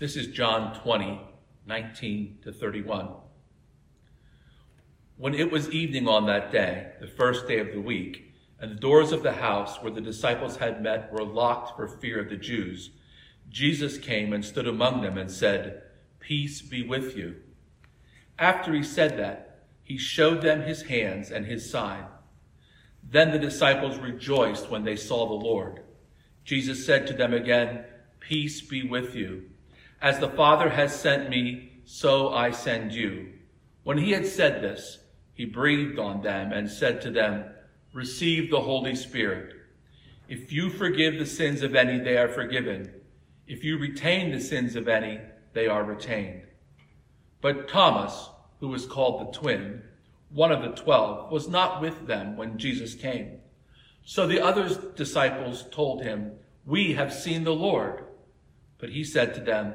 This is John 20, 19 to 31. When it was evening on that day, the first day of the week, and the doors of the house where the disciples had met were locked for fear of the Jews, Jesus came and stood among them and said, Peace be with you. After he said that, he showed them his hands and his side. Then the disciples rejoiced when they saw the Lord. Jesus said to them again, Peace be with you. As the Father has sent me, so I send you. When he had said this, he breathed on them and said to them, Receive the Holy Spirit. If you forgive the sins of any, they are forgiven. If you retain the sins of any, they are retained. But Thomas, who was called the twin, one of the twelve, was not with them when Jesus came. So the other disciples told him, We have seen the Lord. But he said to them,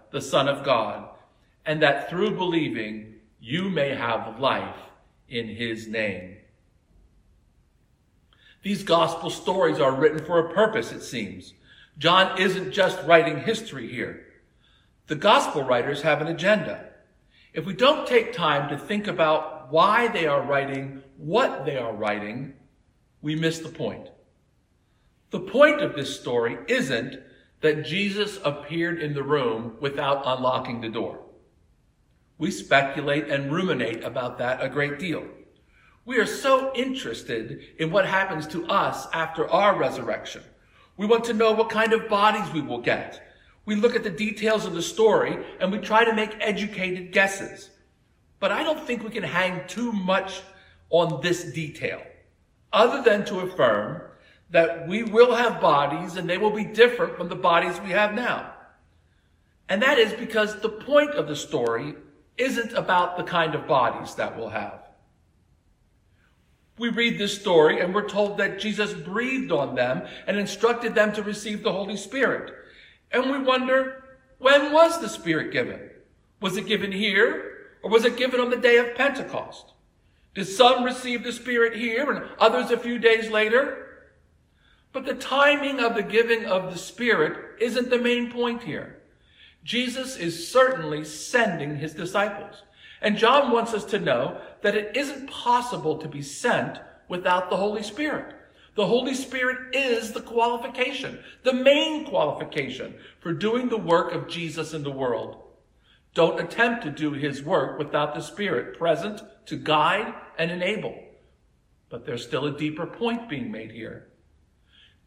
the Son of God, and that through believing you may have life in his name. These gospel stories are written for a purpose, it seems. John isn't just writing history here. The gospel writers have an agenda. If we don't take time to think about why they are writing what they are writing, we miss the point. The point of this story isn't that Jesus appeared in the room without unlocking the door. We speculate and ruminate about that a great deal. We are so interested in what happens to us after our resurrection. We want to know what kind of bodies we will get. We look at the details of the story and we try to make educated guesses. But I don't think we can hang too much on this detail, other than to affirm that we will have bodies and they will be different from the bodies we have now. And that is because the point of the story isn't about the kind of bodies that we'll have. We read this story and we're told that Jesus breathed on them and instructed them to receive the Holy Spirit. And we wonder, when was the Spirit given? Was it given here or was it given on the day of Pentecost? Did some receive the Spirit here and others a few days later? But the timing of the giving of the Spirit isn't the main point here. Jesus is certainly sending his disciples. And John wants us to know that it isn't possible to be sent without the Holy Spirit. The Holy Spirit is the qualification, the main qualification for doing the work of Jesus in the world. Don't attempt to do his work without the Spirit present to guide and enable. But there's still a deeper point being made here.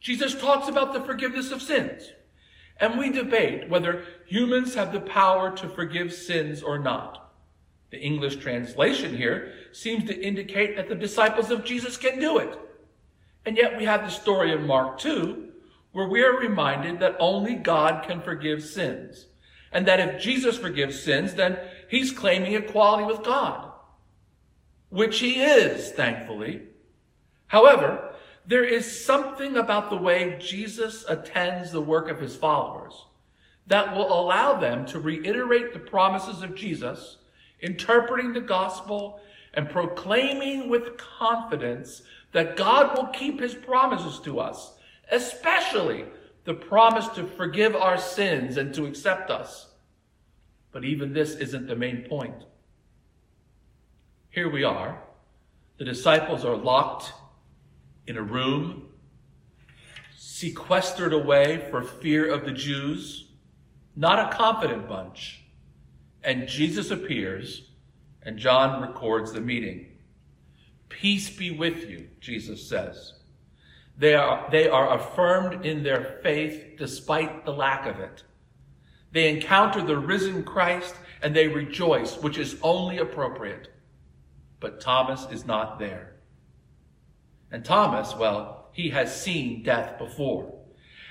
Jesus talks about the forgiveness of sins. And we debate whether humans have the power to forgive sins or not. The English translation here seems to indicate that the disciples of Jesus can do it. And yet we have the story of Mark 2, where we are reminded that only God can forgive sins. And that if Jesus forgives sins, then he's claiming equality with God. Which he is, thankfully. However, there is something about the way Jesus attends the work of his followers that will allow them to reiterate the promises of Jesus, interpreting the gospel, and proclaiming with confidence that God will keep his promises to us, especially the promise to forgive our sins and to accept us. But even this isn't the main point. Here we are. The disciples are locked in a room, sequestered away for fear of the Jews. not a confident bunch. And Jesus appears, and John records the meeting. Peace be with you, Jesus says. They are, they are affirmed in their faith despite the lack of it. They encounter the risen Christ and they rejoice, which is only appropriate. But Thomas is not there. And Thomas, well, he has seen death before.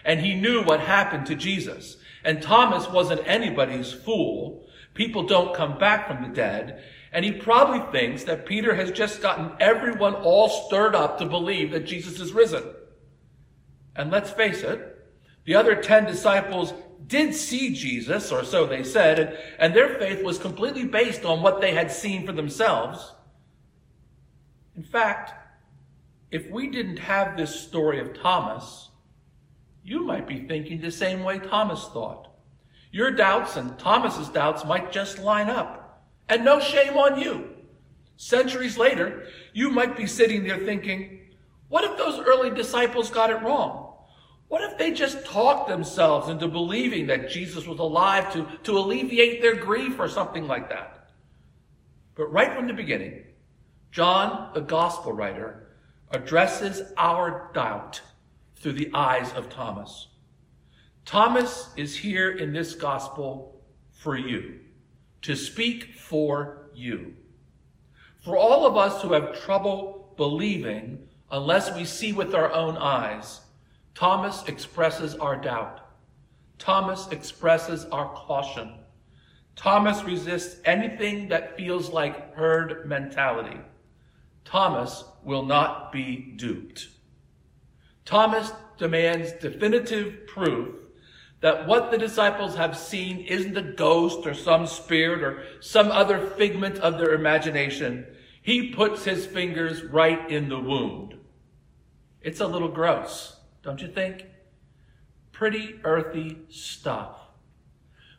And he knew what happened to Jesus. And Thomas wasn't anybody's fool. People don't come back from the dead. And he probably thinks that Peter has just gotten everyone all stirred up to believe that Jesus is risen. And let's face it, the other 10 disciples did see Jesus, or so they said, and, and their faith was completely based on what they had seen for themselves. In fact, if we didn't have this story of Thomas, you might be thinking the same way Thomas thought. Your doubts and Thomas's doubts might just line up. And no shame on you. Centuries later, you might be sitting there thinking, what if those early disciples got it wrong? What if they just talked themselves into believing that Jesus was alive to, to alleviate their grief or something like that? But right from the beginning, John, the gospel writer, addresses our doubt through the eyes of Thomas. Thomas is here in this gospel for you, to speak for you. For all of us who have trouble believing unless we see with our own eyes, Thomas expresses our doubt. Thomas expresses our caution. Thomas resists anything that feels like herd mentality. Thomas will not be duped. Thomas demands definitive proof that what the disciples have seen isn't a ghost or some spirit or some other figment of their imagination. He puts his fingers right in the wound. It's a little gross don't you think? Pretty earthy stuff.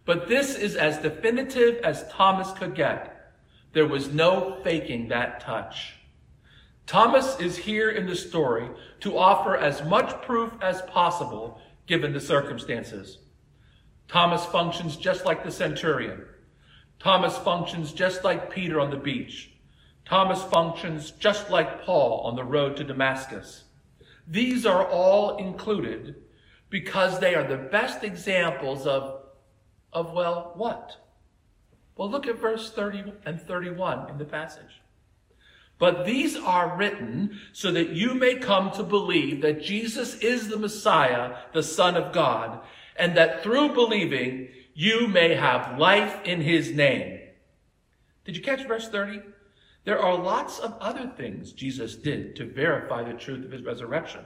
But this is as definitive as Thomas could get. There was no faking that touch. Thomas is here in the story to offer as much proof as possible given the circumstances. Thomas functions just like the centurion. Thomas functions just like Peter on the beach. Thomas functions just like Paul on the road to Damascus. These are all included because they are the best examples of, of well, what? Well, look at verse 30 and 31 in the passage. But these are written so that you may come to believe that Jesus is the Messiah, the Son of God, and that through believing you may have life in his name. Did you catch verse 30? There are lots of other things Jesus did to verify the truth of his resurrection.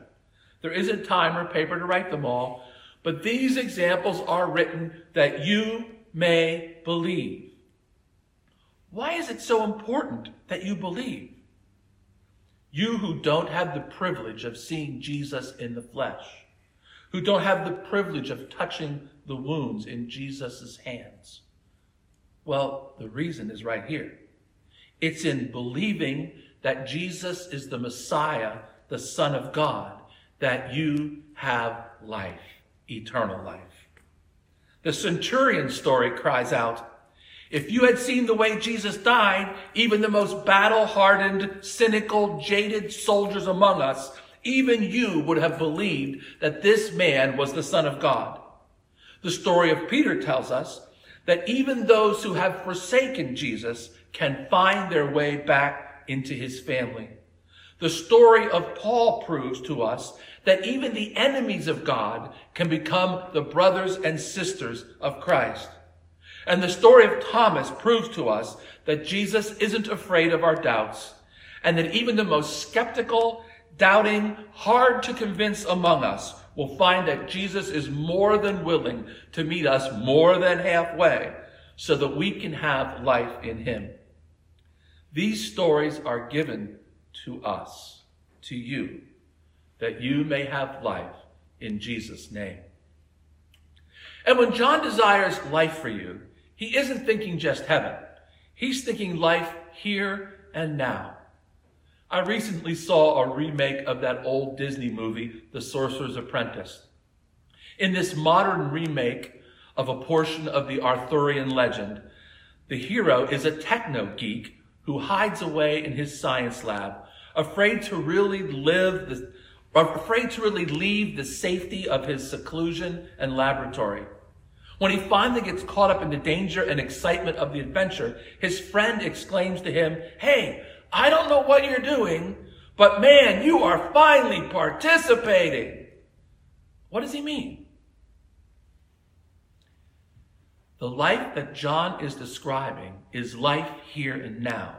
There isn't time or paper to write them all, but these examples are written that you may believe. Why is it so important that you believe? You who don't have the privilege of seeing Jesus in the flesh, who don't have the privilege of touching the wounds in Jesus' hands. Well, the reason is right here. It's in believing that Jesus is the Messiah, the Son of God, that you have life, eternal life. The centurion story cries out, if you had seen the way Jesus died, even the most battle hardened, cynical, jaded soldiers among us, even you would have believed that this man was the Son of God. The story of Peter tells us that even those who have forsaken Jesus can find their way back into his family. The story of Paul proves to us that even the enemies of God can become the brothers and sisters of Christ. And the story of Thomas proves to us that Jesus isn't afraid of our doubts and that even the most skeptical, doubting, hard to convince among us will find that Jesus is more than willing to meet us more than halfway so that we can have life in him. These stories are given to us, to you, that you may have life in Jesus' name. And when John desires life for you, he isn't thinking just heaven. He's thinking life here and now. I recently saw a remake of that old Disney movie, The Sorcerer's Apprentice. In this modern remake, of a portion of the Arthurian legend, the hero is a techno geek who hides away in his science lab, afraid to really live the, afraid to really leave the safety of his seclusion and laboratory. When he finally gets caught up in the danger and excitement of the adventure, his friend exclaims to him, Hey, I don't know what you're doing, but man, you are finally participating. What does he mean? The life that John is describing is life here and now.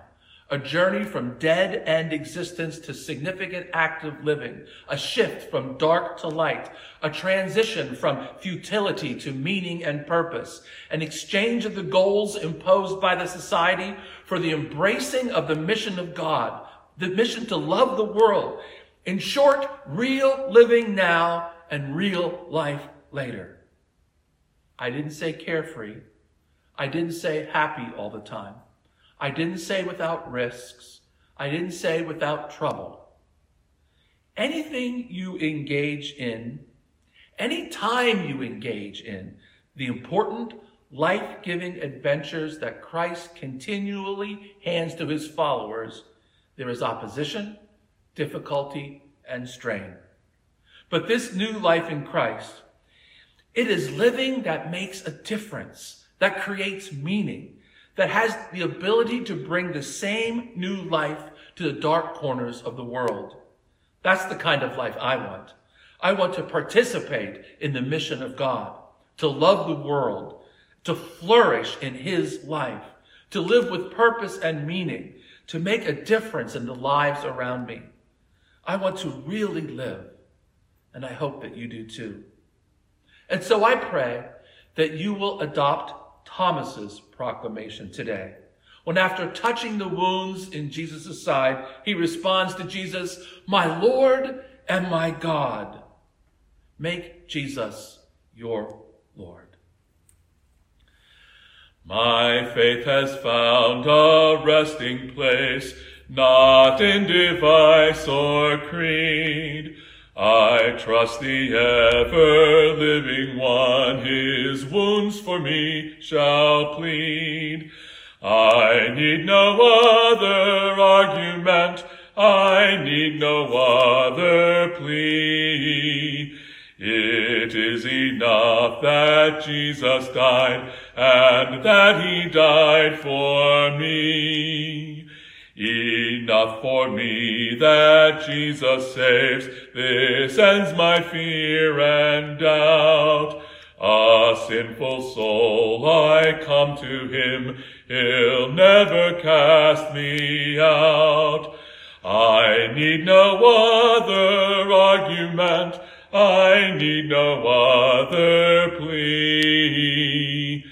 A journey from dead end existence to significant active living. A shift from dark to light. A transition from futility to meaning and purpose. An exchange of the goals imposed by the society for the embracing of the mission of God. The mission to love the world. In short, real living now and real life later. I didn't say carefree. I didn't say happy all the time. I didn't say without risks. I didn't say without trouble. Anything you engage in, any time you engage in the important life-giving adventures that Christ continually hands to his followers, there is opposition, difficulty, and strain. But this new life in Christ, it is living that makes a difference, that creates meaning, that has the ability to bring the same new life to the dark corners of the world. That's the kind of life I want. I want to participate in the mission of God, to love the world, to flourish in His life, to live with purpose and meaning, to make a difference in the lives around me. I want to really live, and I hope that you do too. And so I pray that you will adopt Thomas's proclamation today. When after touching the wounds in Jesus' side, he responds to Jesus, my Lord and my God. Make Jesus your Lord. My faith has found a resting place, not in device or creed, I trust the ever living one, his wounds for me shall plead. I need no other argument, I need no other plea. It is enough that Jesus died, and that he died for me. Enough for me that Jesus saves, this ends my fear and doubt. A sinful soul, I come to him, he'll never cast me out. I need no other argument, I need no other plea.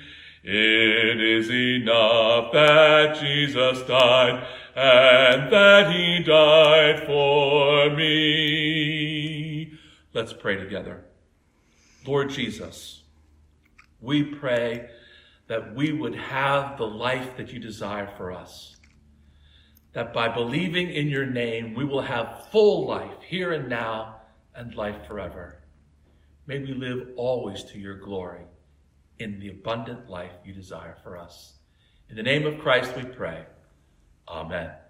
It is enough that Jesus died, and that he died for me. Let's pray together. Lord Jesus, we pray that we would have the life that you desire for us. That by believing in your name, we will have full life here and now and life forever. May we live always to your glory in the abundant life you desire for us. In the name of Christ we pray. Amen.